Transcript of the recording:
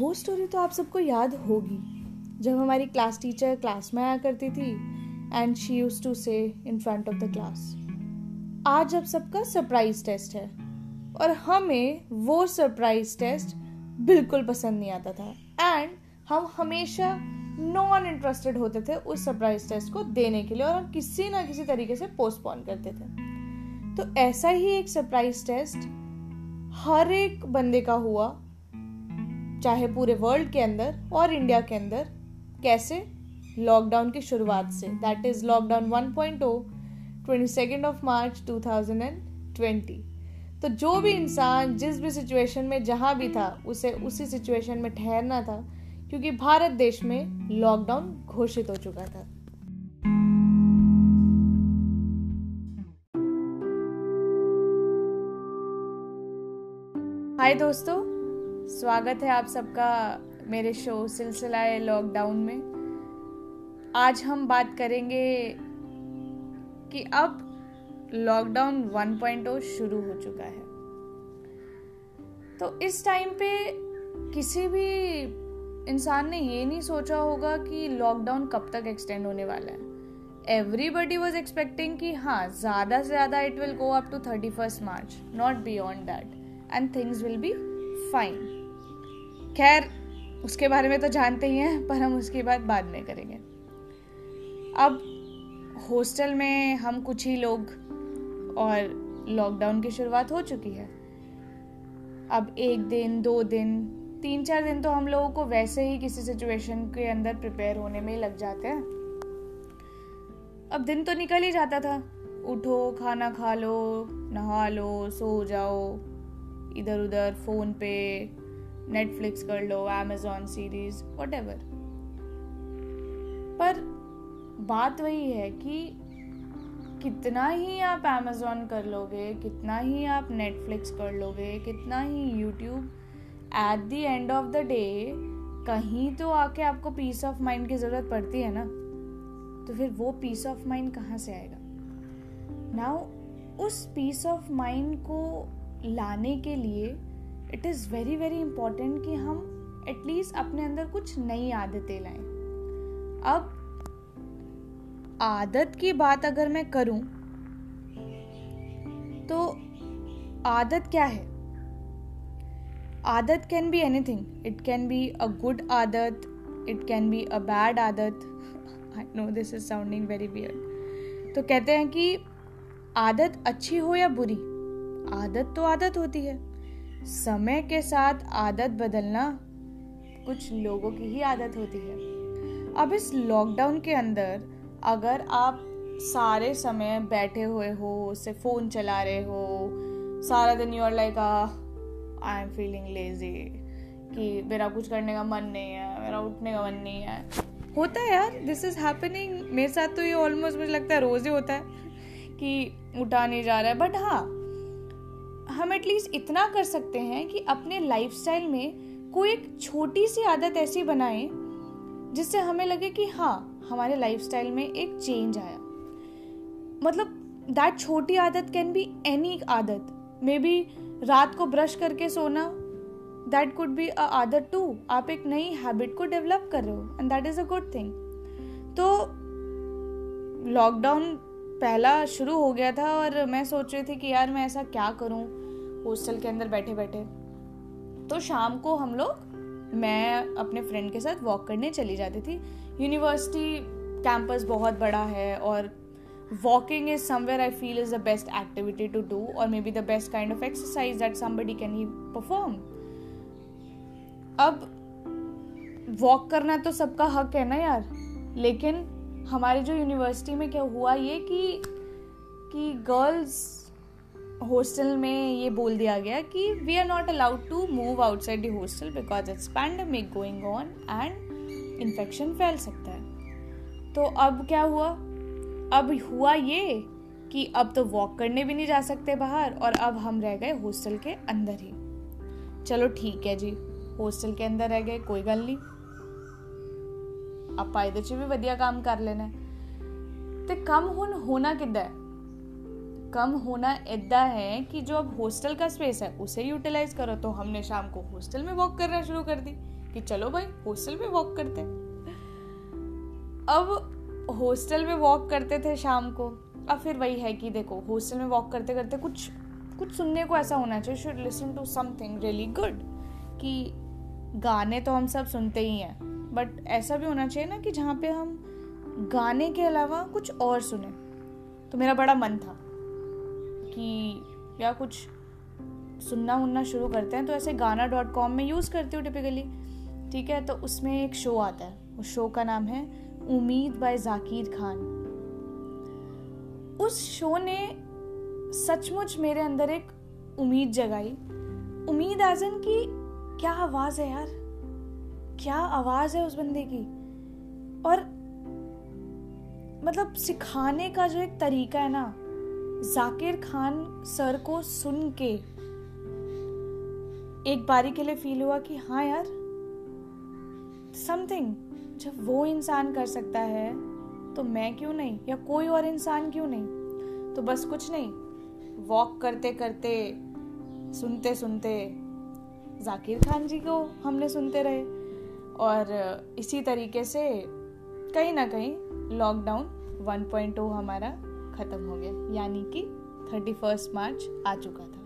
वो स्टोरी तो आप सबको याद होगी। जब हमारी क्लास टीचर क्लास में आया करती थी and she use to say in front of the class आज अब सबका सरप्राइज़ टेस्ट है। और हमें वो सरप्राइज़ टेस्ट बिल्कुल पसंद नहीं आता था। एंड हम हमेशा नॉन इंटरेस्टेड होते थे उस सरप्राइज़ टेस्ट को देने के लिए, और हम किसी ना किसी तरीके से पोस्टपोन करते थे। तो ऐसा ही एक सरप्राइज़ टेस्ट हर एक बंदे का हुआ। चाहे पूरे वर्ल्ड के अंदर और इंडिया के अंदर, कैसे? लॉकडाउन की शुरुआत से। That is lockdown 1.0 22 of March 2020 तो जो भी इंसान जिस भी सिचुएशन में, जहाँ भी था, उसे उसी सिचुएशन में ठहरना था, क्योंकि भारत देश में लॉकडाउन घोषित हो चुका था। हाय दोस्तों स्वागत है आप सबका मेरे शो सिलसिला लॉकडाउन में। आज हम बात करेंगे कि अब लॉकडाउन 1.0 शुरू हो चुका है। तो इस टाइम पे किसी भी इंसान ने ये नहीं सोचा होगा कि लॉकडाउन कब तक एक्सटेंड होने वाला है। एवरीबडी वॉज़ एक्सपेक्टिंग कि हाँ ज़्यादा से ज़्यादा it will go up to thirty first March not beyond that and things will be fine खैर, उसके बारे में तो जानते ही हैं, पर हम उसकी बात बाद में करेंगे। अब हॉस्टल में हम कुछ ही लोग और लॉकडाउन की शुरुआत हो चुकी है। अब एक दिन, दो दिन, तीन चार दिन तो हम लोगों को वैसे ही किसी सिचुएशन के अंदर प्रिपेयर होने में ही लग जाते हैं। अब दिन तो निकल ही जाता था। उठो, खाना खा लो, नहा लो, सो जाओ इधर उधर फ़ोन पे नेटफ्लिक्स कर लो अमेजोन सीरीज़ वट पर बात वही है कि कितना ही आप अमेजोन कर लोगे, कितना ही आप नेटफ्लिक्स कर लोगे, कितना ही YouTube at the end of the day कहीं तो आके आपको पीस ऑफ़ माइंड की ज़रूरत पड़ती है ना? तो फिर वो पीस ऑफ़ माइंड कहाँ से आएगा? नाउ उस पीस ऑफ़ माइंड को लाने के लिए it is very very important कि हम एटलीस्ट अपने अंदर कुछ नई आदतें लाएँ। अब आदत की बात अगर मैं करूँ तो आदत क्या है? आदत can be anything it can be a good आदत it can be a bad आदत। I know this is sounding very weird तो कहते हैं कि आदत अच्छी हो या बुरी? आदत तो आदत होती है। समय के साथ आदत बदलना कुछ लोगों की ही आदत होती है। अब इस लॉकडाउन के अंदर अगर आप सारे समय बैठे हुए हो उससे फ़ोन चला रहे हो, सारा दिन you are like I am feeling lazy कि मेरा कुछ करने का मन नहीं है, मेरा उठने का मन नहीं है। होता है यार दिस इज़ हैपनिंग मेरे साथ तो ये ऑलमोस्ट मुझे लगता है रोज़ ही होता है कि उठा नहीं जा रहा है। बट हाँ हम एटलीस्ट इतना कर सकते हैं कि अपने लाइफस्टाइल में कोई एक छोटी सी आदत ऐसी बनाएँ, जिससे हमें लगे कि हाँ हमारे लाइफस्टाइल में एक चेंज आया। मतलब दैट छोटी आदत कैन बी एनी आदत। मे बी रात को ब्रश करके सोना दैट कुड बी अ आदत टू आप एक नई हैबिट को डेवलप कर रहे हो and that is a good thing तो लॉकडाउन पहला शुरू हो गया था और मैं सोच रही थी कि यार मैं ऐसा क्या करूँ? हॉस्टल के अंदर बैठे बैठे। तो शाम को हम लोग, मैं अपने फ्रेंड के साथ वॉक करने चली जाती थी। यूनिवर्सिटी कैंपस बहुत बड़ा है और walking is somewhere I feel is the best activity to do और may be the best kind of exercise that somebody can he perform अब वॉक करना तो सबका हक है ना यार। लेकिन हमारी जो यूनिवर्सिटी में क्या हुआ ये कि कि गर्ल्स हॉस्टल में ये बोल दिया गया कि we are not allowed to move outside the hostel because it's pandemic going on and infection फैल सकता है तो अब क्या हुआ अब हुआ ये कि अब तो वॉक करने भी नहीं जा सकते बाहर और अब हम रह गए हॉस्टल के अंदर ही चलो ठीक है जी हॉस्टल के अंदर रह गए कोई गल नहीं ਆਪਾਂ ਇਹਦੇ 'ਚ ਵੀ ਵਧੀਆ ਕੰਮ ਕਰ ਲੈਣਾ ਤੇ ਕੰਮ ਹੁਣ ਹੋਣਾ ਕਿੱਦਾਂ ਹੈ कम होना इदा है कि जो अब हॉस्टल का स्पेस है, उसे यूटिलाइज करो। तो हमने शाम को हॉस्टल में वॉक करना शुरू कर दी कि चलो भाई हॉस्टल में वॉक करते अब हॉस्टल में वॉक करते थे शाम को। अब फिर वही है कि देखो हॉस्टल में वॉक करते करते कुछ कुछ सुनने को ऐसा होना चाहिए should listen to something really good कि गाने तो हम सब सुनते ही हैं। बट ऐसा भी होना चाहिए ना कि जहाँ पे हम गाने के अलावा कुछ और सुने। तो मेरा बड़ा मन था। कि या कुछ सुनना उनना शुरू करते हैं तो ऐसे गाना डॉट कॉम में यूज़ करती हूँ टिपिकली ठीक है? तो उसमें एक शो आता है उस शो का नाम है उम्मीद बाय जाकिर खान। उस शो ने सचमुच मेरे अंदर एक उम्मीद जगाई। उम्मीद एजन की क्या आवाज़ है यार? क्या आवाज़ है उस बंदे की? और मतलब सिखाने का जो एक तरीका है ना जाकिर खान सर को सुन के एक बारी के लिए फील हुआ कि हाँ यार समथिंग जब वो इंसान कर सकता है तो मैं क्यों नहीं? या कोई और इंसान क्यों नहीं? तो बस कुछ नहीं। वॉक करते करते, सुनते सुनते जाकिर खान जी को हमने सुनते रहे। और इसी तरीके से कहीं ना कहीं लॉकडाउन 1.0 हमारा ख़त्म हो गया। यानी कि थर्टी फ़र्स्ट मार्च आ चुका था।